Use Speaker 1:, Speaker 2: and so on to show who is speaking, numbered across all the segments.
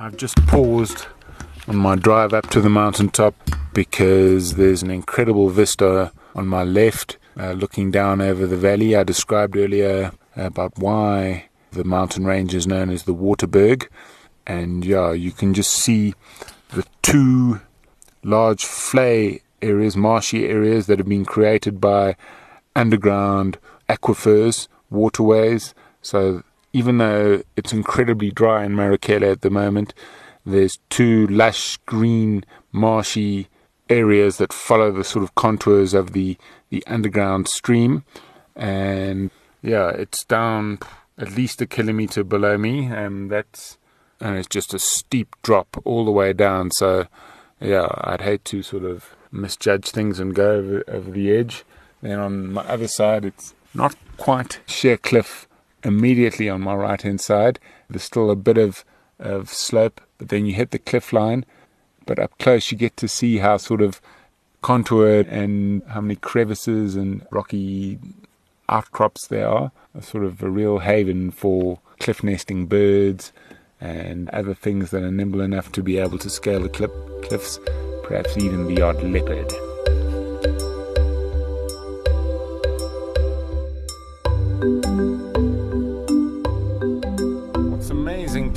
Speaker 1: I've just paused on my drive up to the mountaintop because there's an incredible vista on my left uh, looking down over the valley I described earlier about why the mountain range is known as the Waterberg. And yeah, you can just see the two large flay areas, marshy areas that have been created by underground aquifers, waterways. So even though it's incredibly dry in Marakele at the moment, there's two lush, green, marshy areas that follow the sort of contours of the, the underground stream. And yeah, it's down at least a kilometer below me, and that's and it's just a steep drop all the way down. So yeah, I'd hate to sort of misjudge things and go over, over the edge. Then on my other side, it's not quite sheer cliff immediately on my right hand side. There's still a bit of, of slope, but then you hit the cliff line. But up close, you get to see how sort of contoured and how many crevices and rocky outcrops there are. A sort of a real haven for cliff nesting birds and other things that are nimble enough to be able to scale the cliff, cliffs, perhaps even the odd leopard.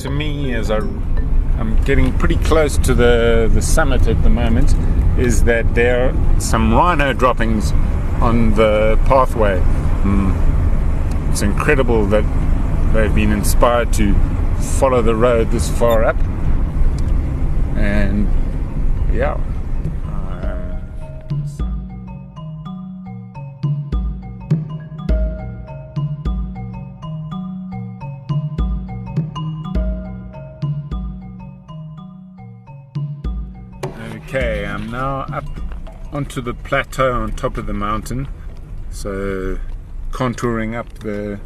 Speaker 1: to me as I, I'm getting pretty close to the, the summit at the moment is that there are some rhino droppings on the pathway. Mm. It's incredible that they've been inspired to follow the road this far up. And yeah. now up onto the plateau on top of the mountain. So, contouring up the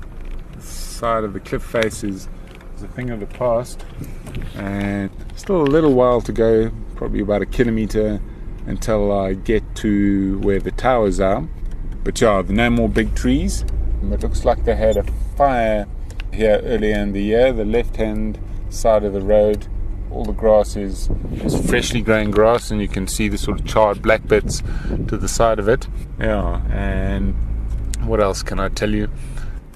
Speaker 1: side of the cliff face is, is a thing of the past. And still a little while to go, probably about a kilometer until I get to where the towers are. But yeah, no more big trees. It looks like they had a fire here earlier in the year. The left hand side of the road all the grass is, is freshly grown grass, and you can see the sort of charred black bits to the side of it. Yeah, and what else can I tell you?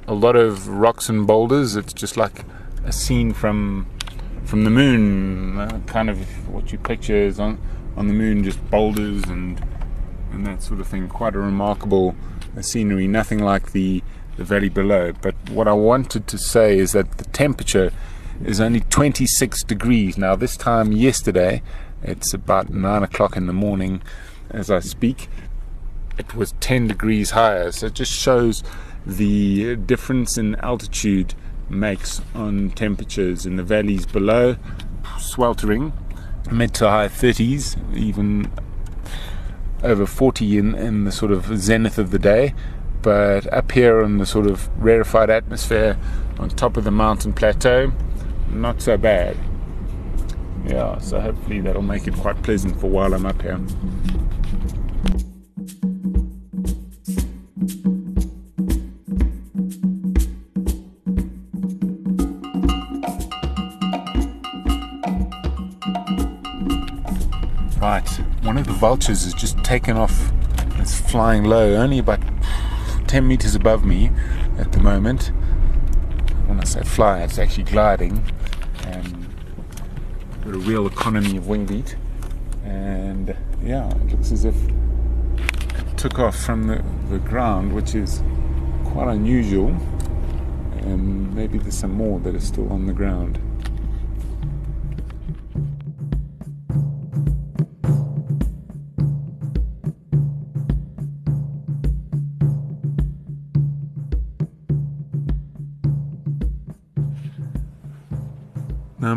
Speaker 1: A lot of rocks and boulders. It's just like a scene from from the moon, uh, kind of what you picture is on on the moon, just boulders and and that sort of thing. Quite a remarkable uh, scenery. Nothing like the the valley below. But what I wanted to say is that the temperature is only 26 degrees. Now, this time yesterday, it's about 9 o'clock in the morning as I speak, it was 10 degrees higher. So it just shows the difference in altitude makes on temperatures in the valleys below, sweltering, mid to high 30s, even over 40 in, in the sort of zenith of the day. But up here in the sort of rarefied atmosphere on top of the mountain plateau, not so bad. Yeah, so hopefully that'll make it quite pleasant for while I'm up here. Right, one of the vultures has just taken off. It's flying low, only about 10 meters above me at the moment. When I say fly, it's actually gliding the real economy of wing beat. And yeah, it looks as if it took off from the, the ground, which is quite unusual. And maybe there's some more that are still on the ground.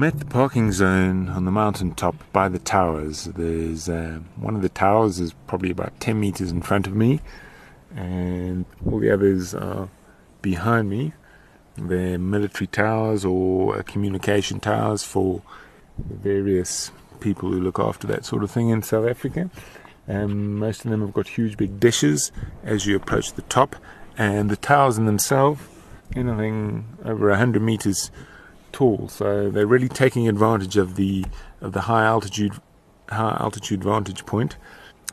Speaker 1: I'm at the parking zone on the mountain top by the towers. There's uh, one of the towers is probably about 10 meters in front of me, and all the others are behind me. They're military towers or uh, communication towers for various people who look after that sort of thing in South Africa. And um, most of them have got huge big dishes as you approach the top, and the towers in themselves, anything over 100 meters tool. So they're really taking advantage of the of the high altitude high altitude vantage point.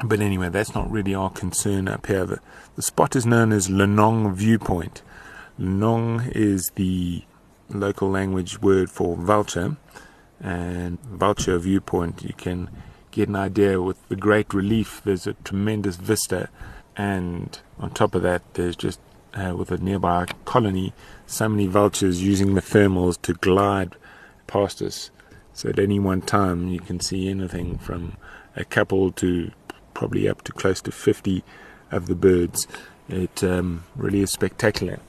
Speaker 1: But anyway, that's not really our concern up here. The, the spot is known as Lenong Viewpoint. Lenong is the local language word for vulture, and vulture viewpoint. You can get an idea with the great relief. There's a tremendous vista, and on top of that, there's just uh, with a nearby colony, so many vultures using the thermals to glide past us. So at any one time, you can see anything from a couple to probably up to close to 50 of the birds. It um, really is spectacular.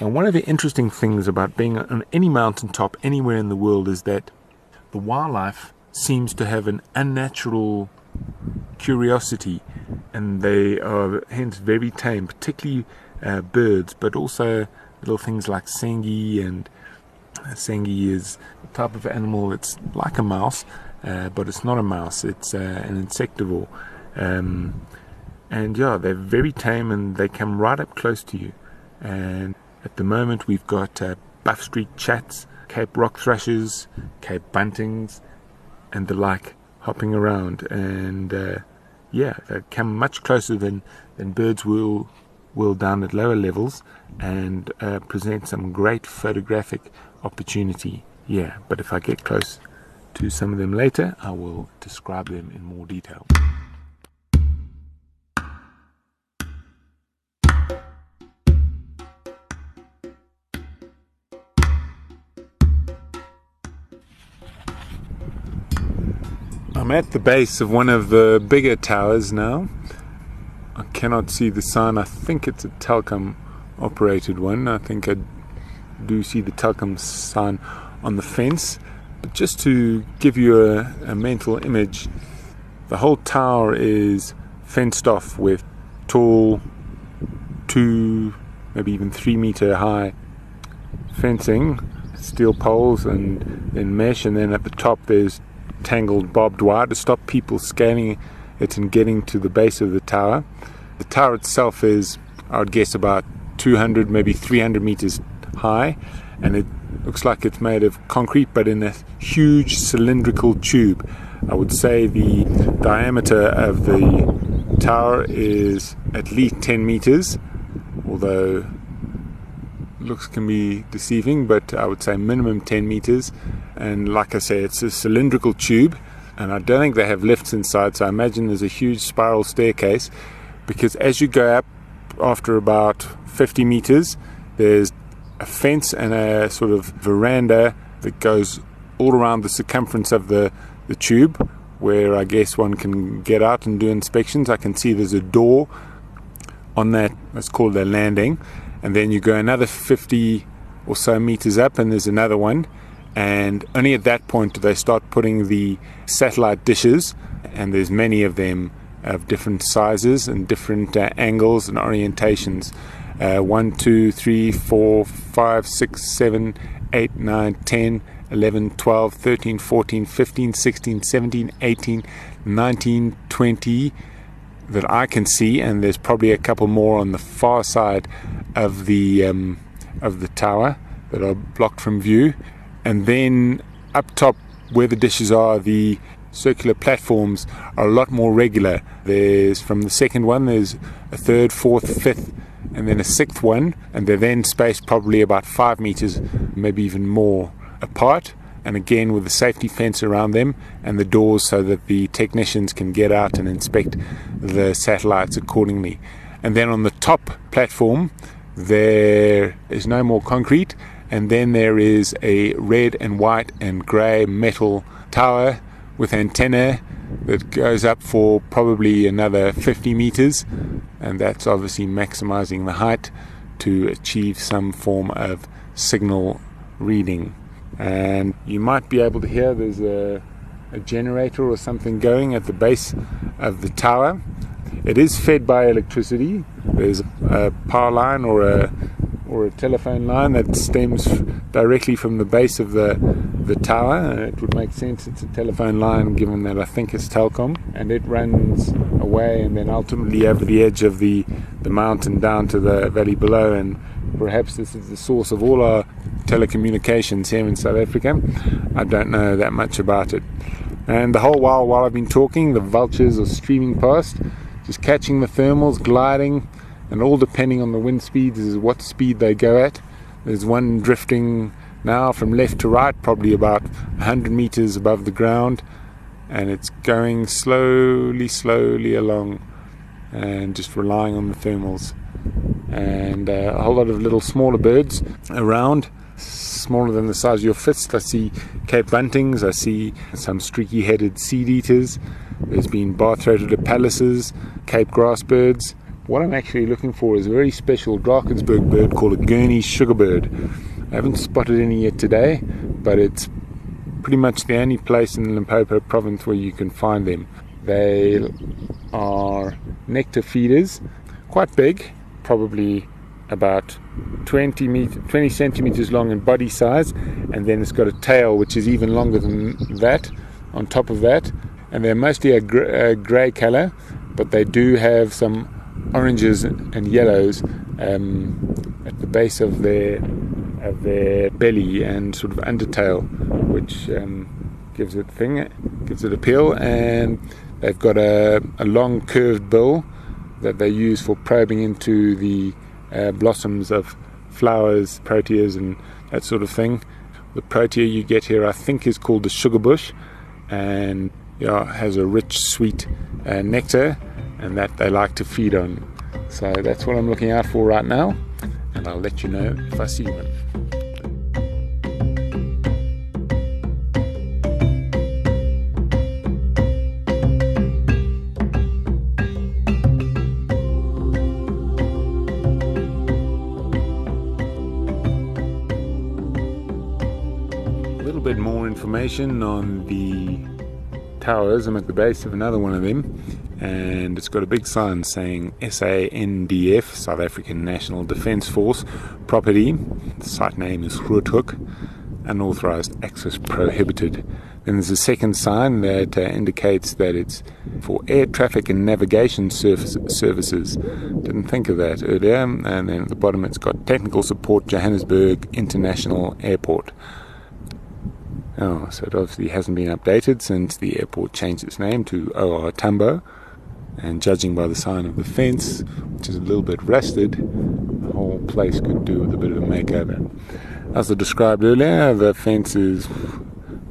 Speaker 1: And one of the interesting things about being on any mountaintop anywhere in the world is that the wildlife seems to have an unnatural curiosity and they are hence very tame, particularly uh, birds, but also little things like sengi and uh, sengi is a type of animal that's like a mouse, uh, but it's not a mouse. It's uh, an insectivore, um, and yeah, they're very tame and they come right up close to you. And at the moment, we've got uh, buff streaked chats, Cape rock thrushes, Cape buntings, and the like hopping around and uh, yeah, they come much closer than, than birds will will down at lower levels and uh, present some great photographic opportunity Yeah, But if I get close to some of them later, I will describe them in more detail. I'm at the base of one of the bigger towers now. I cannot see the sign. I think it's a Telkom operated one. I think I do see the Telkom sign on the fence. But just to give you a, a mental image, the whole tower is fenced off with tall, two, maybe even three meter high fencing, steel poles, and then mesh. And then at the top, there's tangled barbed wire to stop people scanning it's in getting to the base of the tower. The tower itself is, I would guess, about 200, maybe 300 meters high, and it looks like it's made of concrete but in a huge cylindrical tube. I would say the diameter of the tower is at least 10 meters, although looks can be deceiving, but I would say minimum 10 meters. And like I say, it's a cylindrical tube and I don't think they have lifts inside, so I imagine there's a huge spiral staircase because as you go up after about 50 meters, there's a fence and a sort of veranda that goes all around the circumference of the, the tube where I guess one can get out and do inspections. I can see there's a door on that, It's called a landing, and then you go another 50 or so meters up and there's another one and only at that point do they start putting the satellite dishes, and there's many of them of different sizes and different uh, angles and orientations. Uh, 1, 2, 3, 4, 5, 6, 7, 8, 9, 10, 11, 12, 13, 14, 15, 16, 17, 18, 19, 20 that I can see, and there's probably a couple more on the far side of the um, of the tower that are blocked from view. And then up top, where the dishes are, the circular platforms are a lot more regular. There's from the second one, there's a third, fourth, fifth, and then a sixth one, and they're then spaced probably about five meters, maybe even more apart. And again, with a safety fence around them and the doors so that the technicians can get out and inspect the satellites accordingly. And then on the top platform, there is no more concrete and then there is a red and white and grey metal tower with antenna that goes up for probably another 50 meters, and that's obviously maximizing the height to achieve some form of signal reading. And you might be able to hear there's a, a generator or something going at the base of the tower. It is fed by electricity. There's a power line or a or a telephone line that stems directly from the base of the the tower. It would make sense it's a telephone line given that I think it's Telkom and it runs away and then ultimately over the edge of the, the mountain down to the valley below and perhaps this is the source of all our telecommunications here in South Africa. I don't know that much about it. And the whole while while I've been talking the vultures are streaming past just catching the thermals gliding and all depending on the wind speeds is what speed they go at. There's one drifting now from left to right, probably about 100 meters above the ground, and it's going slowly, slowly along and just relying on the thermals. And uh, a whole lot of little smaller birds around, smaller than the size of your fist. I see Cape Buntings, I see some streaky headed seed eaters, there's been bar throated apalises, Cape grass birds what I'm actually looking for is a very special Drakensberg bird called a Gurney sugarbird. I haven't spotted any yet today, but it's pretty much the only place in the Limpopo province where you can find them. They are nectar feeders, quite big, probably about 20 meter, 20 centimeters long in body size, and then it's got a tail which is even longer than that. On top of that, and they're mostly a, gr- a grey color, but they do have some oranges and yellows um, at the base of their of their belly and sort of undertail, which um, gives it thing, gives it appeal. And they've got a, a long curved bill that they use for probing into the uh, blossoms of flowers, proteas, and that sort of thing. The protea you get here, I think, is called the sugar bush, and yeah, has a rich, sweet uh, nectar and that they like to feed on. So that's what I'm looking out for right now, and I'll let you know if I see one. bit more information on the towers. I'm at the base of another one of them and it's got a big sign saying SANDF, South African National Defence Force, property. The site name is Groothoek, unauthorised access prohibited. Then there's a second sign that uh, indicates that it's for air traffic and navigation surface, services. Didn't think of that earlier. And then at the bottom it's got technical support Johannesburg International Airport. Oh, so it obviously hasn't been updated since the airport changed its name to OR Tambo. And judging by the sign of the fence, which is a little bit rusted, the whole place could do with a bit of a makeover. As I described earlier, the fence is,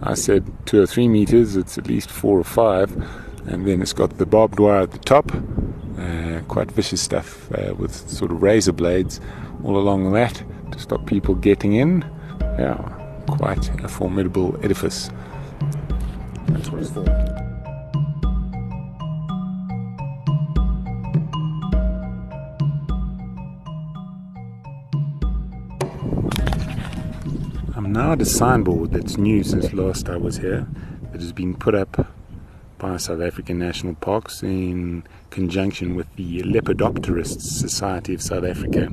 Speaker 1: I said, two or three meters, it's at least four or five, and then it's got the barbed wire at the top, uh, quite vicious stuff uh, with sort of razor blades all along that to stop people getting in. Yeah, quite a formidable edifice. That's what it's for. now at a signboard that's new since last I was here that has been put up by South African National Parks in conjunction with the Lepidopterists Society of South Africa.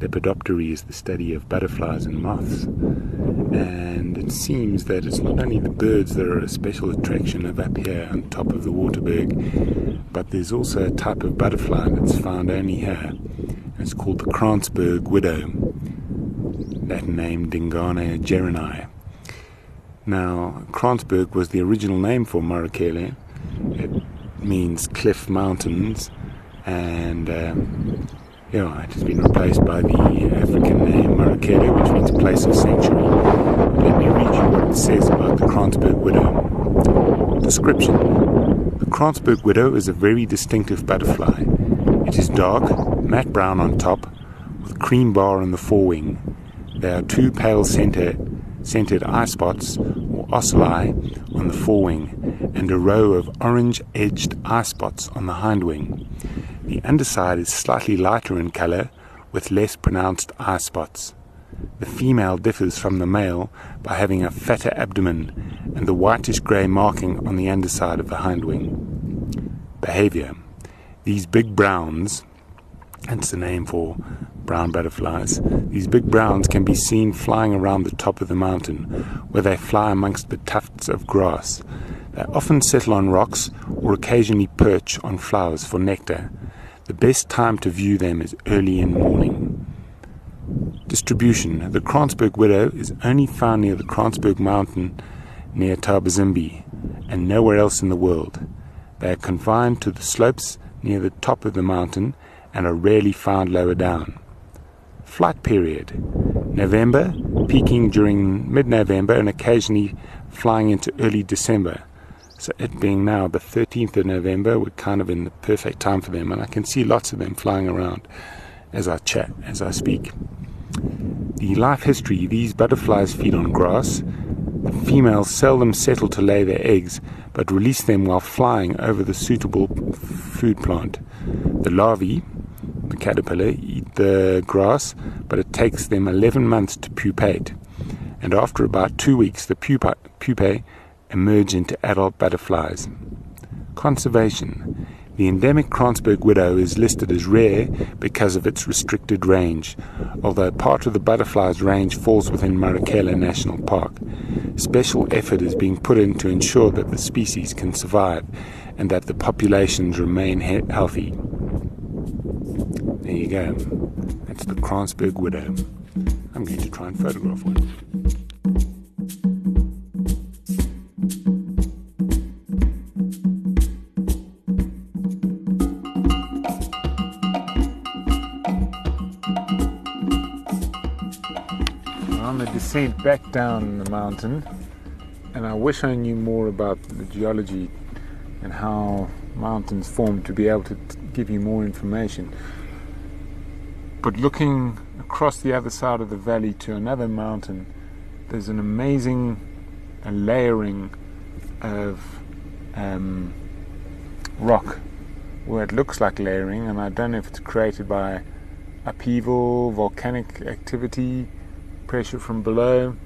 Speaker 1: Lepidoptery is the study of butterflies and moths, and it seems that it's not only the birds that are a special attraction of up here on top of the Waterberg, but there's also a type of butterfly that's found only here. It's called the Kransberg widow that name Dingane gerani. Now, Kransberg was the original name for Marakele. It means cliff mountains, and um, yeah, it has been replaced by the African name Marakele, which means place of sanctuary. Let me read you what it says about the Kransberg widow. Description The Kransberg widow is a very distinctive butterfly. It is dark, matte brown on top, with cream bar on the forewing there are two pale center, centered eye spots, or ocelli, on the forewing, and a row of orange edged eye spots on the hindwing. The underside is slightly lighter in color, with less pronounced eye spots. The female differs from the male by having a fatter abdomen and the whitish grey marking on the underside of the hindwing. Behavior These big browns, hence the name for brown butterflies. These big browns can be seen flying around the top of the mountain, where they fly amongst the tufts of grass. They often settle on rocks or occasionally perch on flowers for nectar. The best time to view them is early in morning. Distribution The Kransberg widow is only found near the Kransberg mountain near Thabazimbi and nowhere else in the world. They are confined to the slopes near the top of the mountain and are rarely found lower down flight period. November, peaking during mid November and occasionally flying into early December. So, it being now the 13th of November, we're kind of in the perfect time for them, and I can see lots of them flying around as I chat, as I speak. The life history these butterflies feed on grass. The females seldom settle to lay their eggs, but release them while flying over the suitable food plant. The larvae, the caterpillar, the grass, but it takes them 11 months to pupate. And after about two weeks, the pupa, pupae emerge into adult butterflies. Conservation. The endemic Kransberg widow is listed as rare because of its restricted range, although part of the butterfly's range falls within Marakele National Park. Special effort is being put in to ensure that the species can survive and that the populations remain he- healthy. There you go. That's the Kransberg widow. I'm going to try and photograph one. descent back down the mountain, and I wish I knew more about the geology and how mountains form to be able to t- give you more information. But looking across the other side of the valley to another mountain, there's an amazing layering of um, rock where it looks like layering, and I don't know if it's created by upheaval, volcanic activity, pressure from below,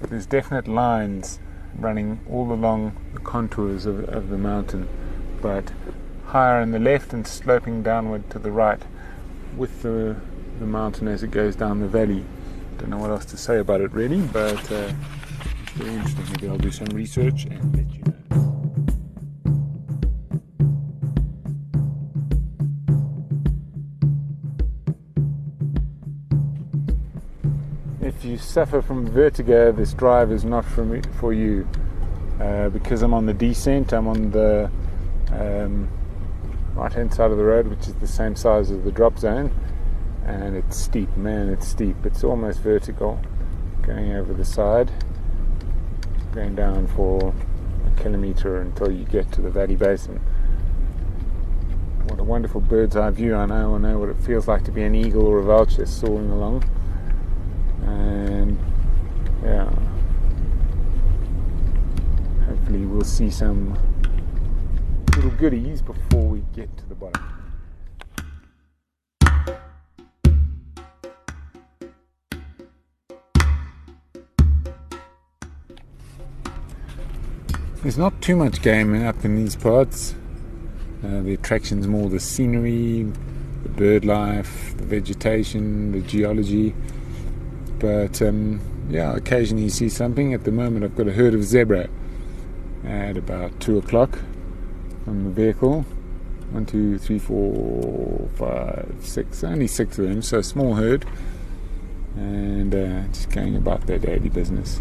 Speaker 1: but there's definite lines running all along the contours of, of the mountain, but higher on the left and sloping downward to the right with the, the mountain as it goes down the valley. Don't know what else to say about it really, but uh, very interesting. Maybe I'll do some research and let you know. If you suffer from vertigo, this drive is not for, me, for you. Uh, because I'm on the descent, I'm on the um, right hand side of the road, which is the same size as the drop zone. And it's steep, man, it's steep. It's almost vertical going over the side, going down for a kilometer until you get to the Valley Basin. What a wonderful bird's eye view. I know, I know what it feels like to be an eagle or a vulture soaring along. And yeah, hopefully, we'll see some little goodies before we get to the bottom. There's not too much game up in these parts. Uh, the attraction's more the scenery, the bird life, the vegetation, the geology. But um, yeah, occasionally you see something. At the moment, I've got a herd of zebra at about two o'clock on um, the vehicle. One, two, three, four, five, six. Only six of them, so small herd. And uh, just going about their daily business.